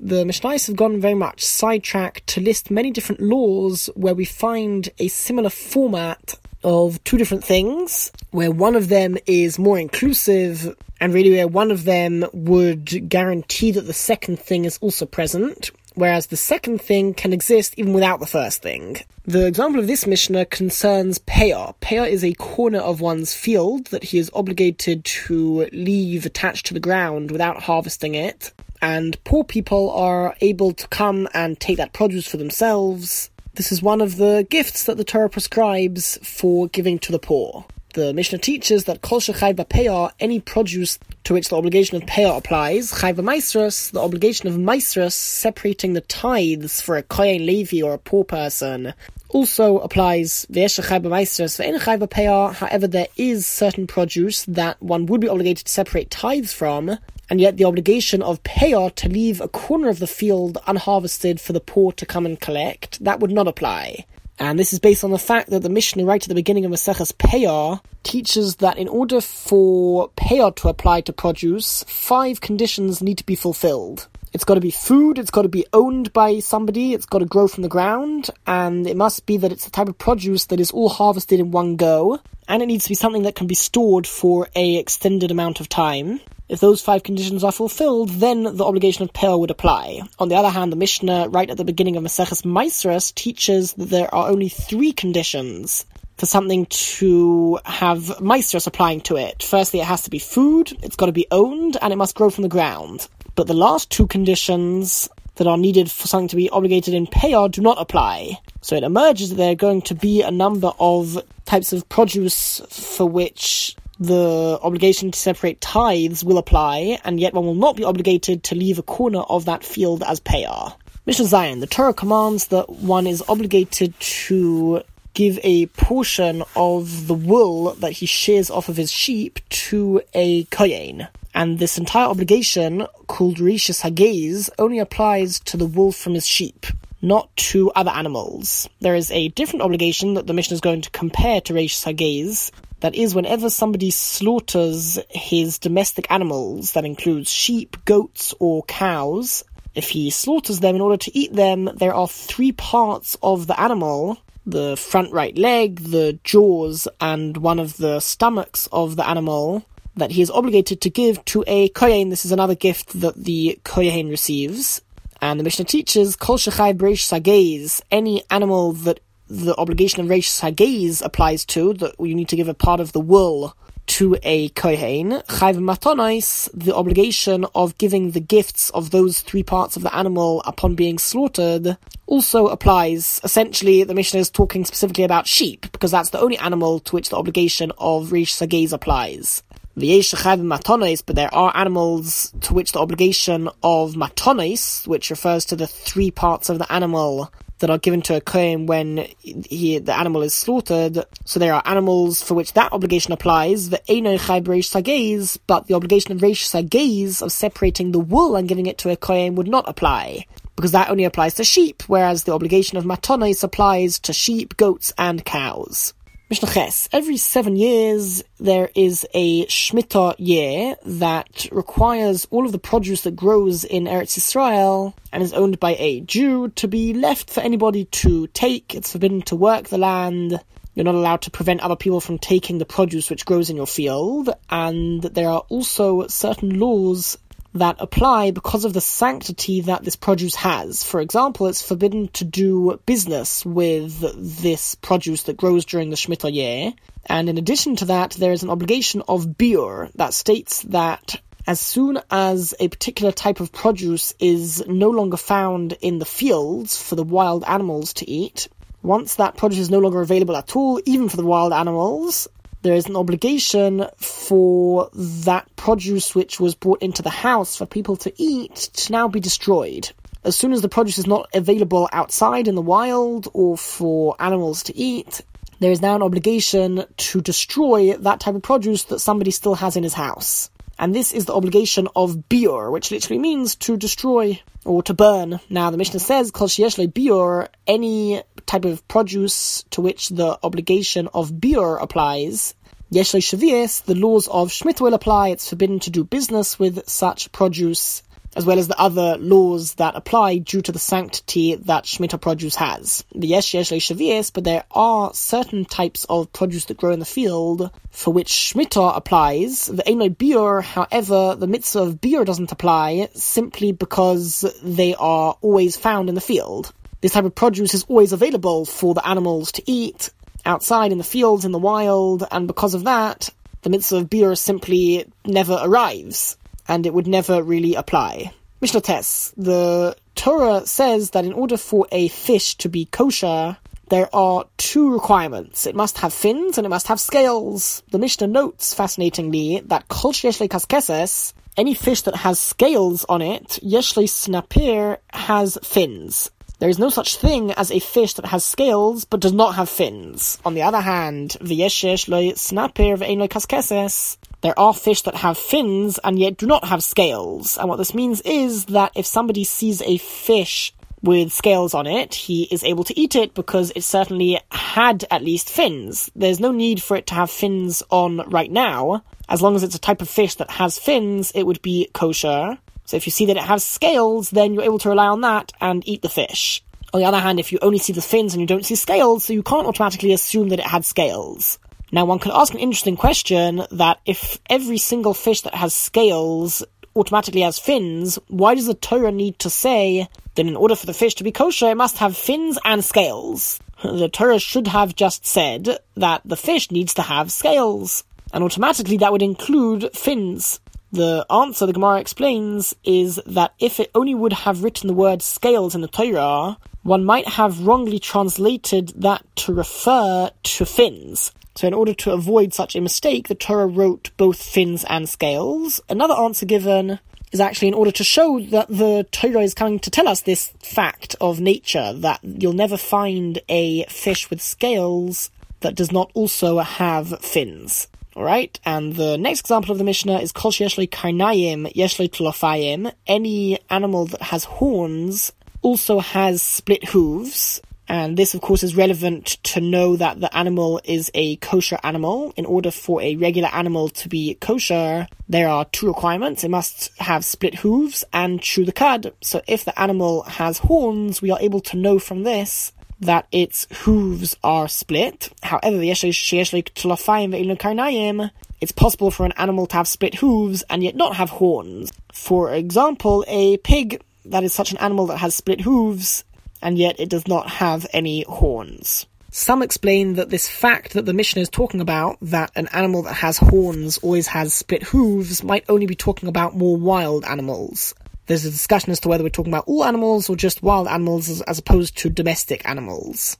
The Mishnais have gone very much sidetracked to list many different laws where we find a similar format of two different things, where one of them is more inclusive, and really where one of them would guarantee that the second thing is also present, whereas the second thing can exist even without the first thing. The example of this Mishnah concerns Peah. Peah is a corner of one's field that he is obligated to leave attached to the ground without harvesting it, and poor people are able to come and take that produce for themselves. This is one of the gifts that the Torah prescribes for giving to the poor. The Mishnah teaches that kol shechayv peah, any produce to which the obligation of peah applies, chayv maisrus, the obligation of maisrus, separating the tithes for a kohen levi or a poor person, also applies. However, there is certain produce that one would be obligated to separate tithes from, and yet the obligation of peah to leave a corner of the field unharvested for the poor to come and collect, that would not apply. And this is based on the fact that the Mishnah right at the beginning of Maseches Peah teaches that in order for Peah to apply to produce, five conditions need to be fulfilled. It's got to be food, it's got to be owned by somebody, it's got to grow from the ground, and it must be that it's the type of produce that is all harvested in one go, and it needs to be something that can be stored for a extended amount of time. If those five conditions are fulfilled, then the obligation of peah would apply. On the other hand, the Mishnah, right at the beginning of Maseches Maisras, teaches that there are only three conditions for something to have Maisras applying to it. Firstly, it has to be food, it's got to be owned, and it must grow from the ground. But the last two conditions that are needed for something to be obligated in peah do not apply. So it emerges that there are going to be a number of types of produce for which the obligation to separate tithes will apply, and yet one will not be obligated to leave a corner of that field as peah. Mishnah Zayin, the Torah commands that one is obligated to give a portion of the wool that he shears off of his sheep to a kohen. And this entire obligation, called Rishis Hagez, only applies to the wolf from his sheep, not to other animals. There is a different obligation that the Mishnah is going to compare to Rishis Hagez, that is, whenever somebody slaughters his domestic animals, that includes sheep, goats, or cows, if he slaughters them in order to eat them, there are three parts of the animal the front right leg, the jaws, and one of the stomachs of the animal that he is obligated to give to a kohen. This is another gift that the kohen receives. And the Mishnah teaches, Kol shechai breish sagez, any animal that the obligation of Reish Hagez applies to, that you need to give a part of the wool to a kohen. Chayv matonais, the obligation of giving the gifts of those three parts of the animal upon being slaughtered, also applies. Essentially, the Mishnah is talking specifically about sheep, because that's the only animal to which the obligation of Reish Hagez applies. But there are animals to which the obligation of matonis, which refers to the three parts of the animal that are given to a kohen when he, the animal is slaughtered. So there are animals for which that obligation applies. The Eino Chayb but the obligation of Reish Sagez of separating the wool and giving it to a kohen would not apply. Because that only applies to sheep, whereas the obligation of Matonis applies to sheep, goats, and cows. Mishnah Ches. Every seven years, there is a Shemitah year that requires all of the produce that grows in Eretz Israel and is owned by a Jew to be left for anybody to take. It's forbidden to work the land. You're not allowed to prevent other people from taking the produce which grows in your field. And there are also certain laws that apply because of the sanctity that this produce has. For example, it's forbidden to do business with this produce that grows during the Shemitah year. And in addition to that, there is an obligation of biur that states that as soon as a particular type of produce is no longer found in the fields for the wild animals to eat, once that produce is no longer available at all, even for the wild animals, there is an obligation for that produce which was brought into the house for people to eat to now be destroyed. As soon as the produce is not available outside in the wild or for animals to eat, there is now an obligation to destroy that type of produce that somebody still has in his house. And this is the obligation of biur, which literally means to destroy or to burn. Now, the Mishnah says, Kol biur, any type of produce to which the obligation of biur applies, Yeshle Shavias, the laws of Shemitah will apply. It's forbidden to do business with such produce as well as the other laws that apply due to the sanctity that Shemitah produce has. The yesh yesh shavias, but there are certain types of produce that grow in the field for which Shemitah applies. The Einoi Biur, however, the mitzvah of Biur doesn't apply simply because they are always found in the field. This type of produce is always available for the animals to eat outside in the fields, in the wild, and because of that, the mitzvah of Biur simply never arrives and it would never really apply. Mishnah Tes, the Torah says that in order for a fish to be kosher, there are two requirements. It must have fins and it must have scales. The Mishnah notes, fascinatingly, that kol yeshle kaskeses, any fish that has scales on it, yeshle snapir, has fins. There is no such thing as a fish that has scales but does not have fins. On the other hand, there are fish that have fins and yet do not have scales. And what this means is that if somebody sees a fish with scales on it, he is able to eat it because it certainly had at least fins. There's no need for it to have fins on right now. As long as it's a type of fish that has fins, it would be kosher. So if you see that it has scales, then you're able to rely on that and eat the fish. On the other hand, if you only see the fins and you don't see scales, so you can't automatically assume that it had scales. Now, one could ask an interesting question that if every single fish that has scales automatically has fins, why does the Torah need to say that in order for the fish to be kosher, it must have fins and scales? The Torah should have just said that the fish needs to have scales, and automatically that would include fins. The answer the Gemara explains is that if it only would have written the word scales in the Torah, one might have wrongly translated that to refer to fins. So in order to avoid such a mistake, the Torah wrote both fins and scales. Another answer given is actually in order to show that the Torah is coming to tell us this fact of nature, that you'll never find a fish with scales that does not also have fins. Alright, and the next example of the Mishnah is Kol Yeshle Karnayim Yeshle Tlofayim. Any animal that has horns also has split hooves, and this, of course, is relevant to know that the animal is a kosher animal. In order for a regular animal to be kosher, there are two requirements. It must have split hooves and chew the cud. So if the animal has horns, we are able to know from this that its hooves are split. However, it's possible for an animal to have split hooves and yet not have horns. For example, a pig that is such an animal that has split hooves and yet it does not have any horns. Some explain that this fact that the Mishnah is talking about, that an animal that has horns always has split hooves, might only be talking about more wild animals. There's a discussion as to whether we're talking about all animals or just wild animals as, as opposed to domestic animals.